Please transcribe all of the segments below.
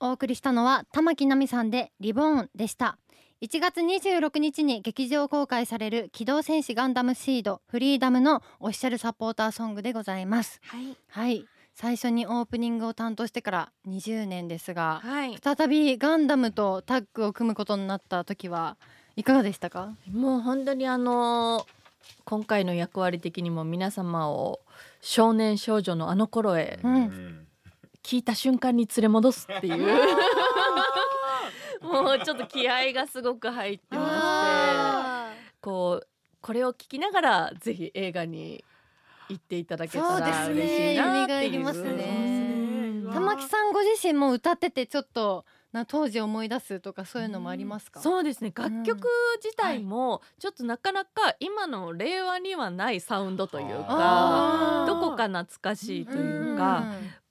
お送りしたのは玉木奈美さんでリボーンでした。1月26日に劇場公開される機動戦士ガンダムシードフリーダムのオフィシャルサポーターソングでございます。はい。はい。最初にオープニングを担当してから20年ですがはい。再びガンダムとタッグを組むことになった時はいかがでしたか？もう本当にあの今回の役割的にも皆様を少年少女のあの頃へうん聞いた瞬間に連れ戻すっていう。もうちょっと気合がすごく入ってまして。こうこれを聞きながらぜひ映画に行っていただけたら嬉しいなっていう。玉木さんご自身も歌っててちょっとな当時思い出すとかそういうのもありますか、そうですね。楽曲自体もちょっとなかなか今の令和にはないサウンドというかどこか懐かしいというか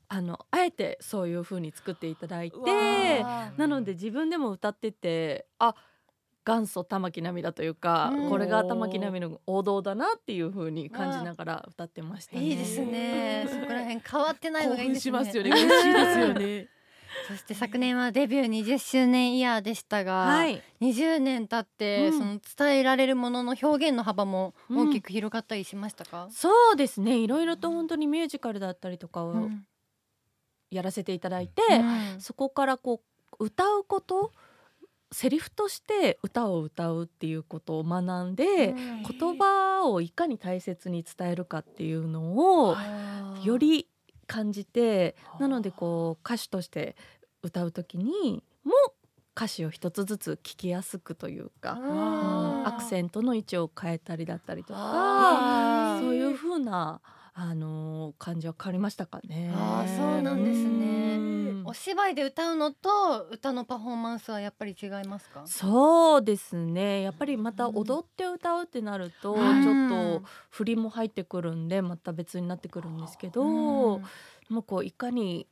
あのあえてそういう風に作っていただいてなので自分でも歌っててあ元祖玉木奈美だというか、うん。これが玉木奈美の王道だなっていう風に感じながら歌ってましたね。いいですね。そこら辺変わってないのがいいですね。興奮しますよね。嬉しいですよね。そして昨年はデビュー20周年イヤーでしたが、はい、20年経って、うん。その伝えられるものの表現の幅も大きく広がったりしましたか、そうですね。いろいろと本当にミュージカルだったりとかをうんやらせていただいて、うん。そこからこう歌うことセリフとして歌を歌うっていうことを学んで、うん。言葉をいかに大切に伝えるかっていうのをより感じてなのでこう歌手として歌う時にも歌詞を一つずつ聞きやすくというか、うんアクセントの位置を変えたりだったりとかそういう風なあのー感じは変わりましたかね。あーそうなんですね。うん。お芝居で歌うのと歌のパフォーマンスはやっぱり違いますか？そうですね。やっぱりまた踊って歌うってなると、うん。ちょっと振りも入ってくるんでまた別になってくるんですけど、うん。もうこういかに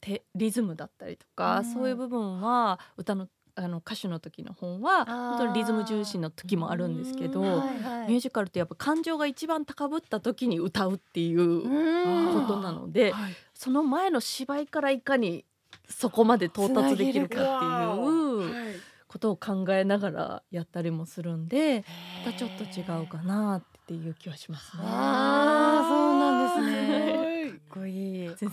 てリズムだったりとか、うん。そういう部分は歌のあの歌手の時の本は本当にリズム重視の時もあるんですけど、うんはいはい。ミュージカルってやっぱ感情が一番高ぶった時に歌うっていううん。ことなので、はい。その前の芝居からいかにそこまで到達できるかっていうはい。ことを考えながらやったりもするんでまたちょっと違うかなっていう気はしますね。あーそうなんですねっこいい。そ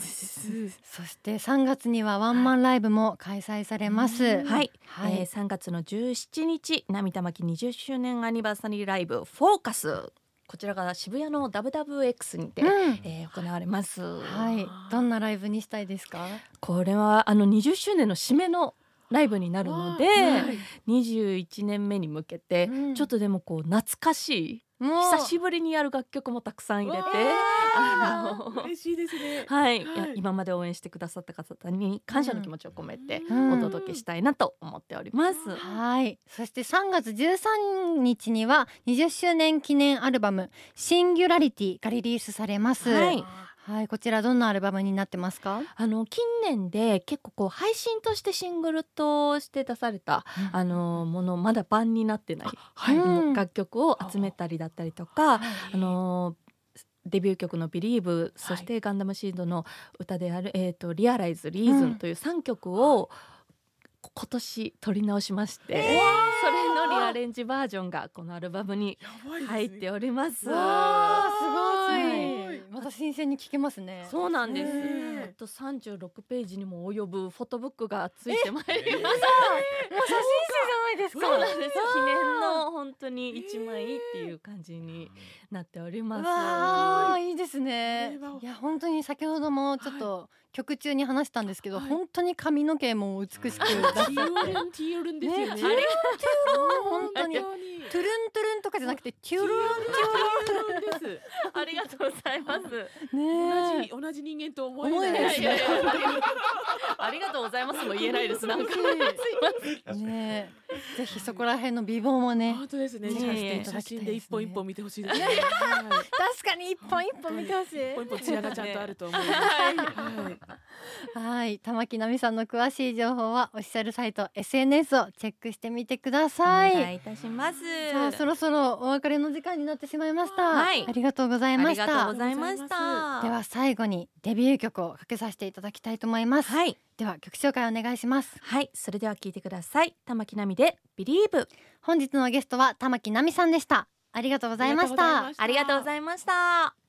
して3月にはワンマンライブも開催されます。はい、はい。えー、3月の17日涙巻20周年アニバーサリーライブフォーカス。こちらが渋谷の WWX にて、うん。えー行われます、はい、どんなライブにしたいですか？これはあの20周年の締めのライブになるので、はい21年目に向けて、うん。ちょっとでもこう懐かしい久しぶりにやる楽曲もたくさん入れてわあの嬉しいですね。はい、はい。今まで応援してくださった方に感謝の気持ちを込めてうん。お届けしたいなと思っております。はい、そして3月13日には20周年記念アルバムシンギュラリティがリリースされます。はいはい、こちらどんなアルバムになってますか？あの近年で結構こう配信としてシングルとして出されたあのものまだ版になってない、はいうん楽曲を集めたりだったりとか、あのデビュー曲の「Believe」そしてガンダムシードの歌である「えー、とリアライズ・リーズン」という3曲を今年取り直しまして、それのリアレンジバージョンがこのアルバムに入っております。すごい。はいまた新鮮に聞けますね。そうなんです。ねえあと36ページにも及ぶフォトブックがついてまいります。もう写真集じゃないですか。そうなんです。記念の本当に一枚っていう感じになっております。わあいいですね。いや本当に先ほどもちょっと曲中に話したんですけど、はい。本当に髪の毛も美しく出しティオルンティオルンですよね。ねティオルン本当に。トゥルントゥルンとかじゃなくてルンティオルンです。ありがとうございます。同ねじ同じ人間と思えない。いやいやありがとうございますも言えないです。なんか。え。ねえ ぜひそこら辺の美貌もね本当ですね。ね写え真で一本一本見てほしいですね。確かに一本一本見てほしい。一本一本艶がちゃんとあると思います。はい。はい。玉木奈美さんの詳しい情報はオフィシャルサイト SNS をチェックしてみてくだおさい。願いいたします。さあそろそろお別れの時間になってしまいました、はい。ありがとうございあました。では最後にデビュー曲をかけさせていただきたいと思います、はい。では曲紹介お願いします。はい。それでは聞いてください。玉木奈美でビリーブ本日のゲストは玉木奈美さんでした。ありがとうございました。ありがとうございました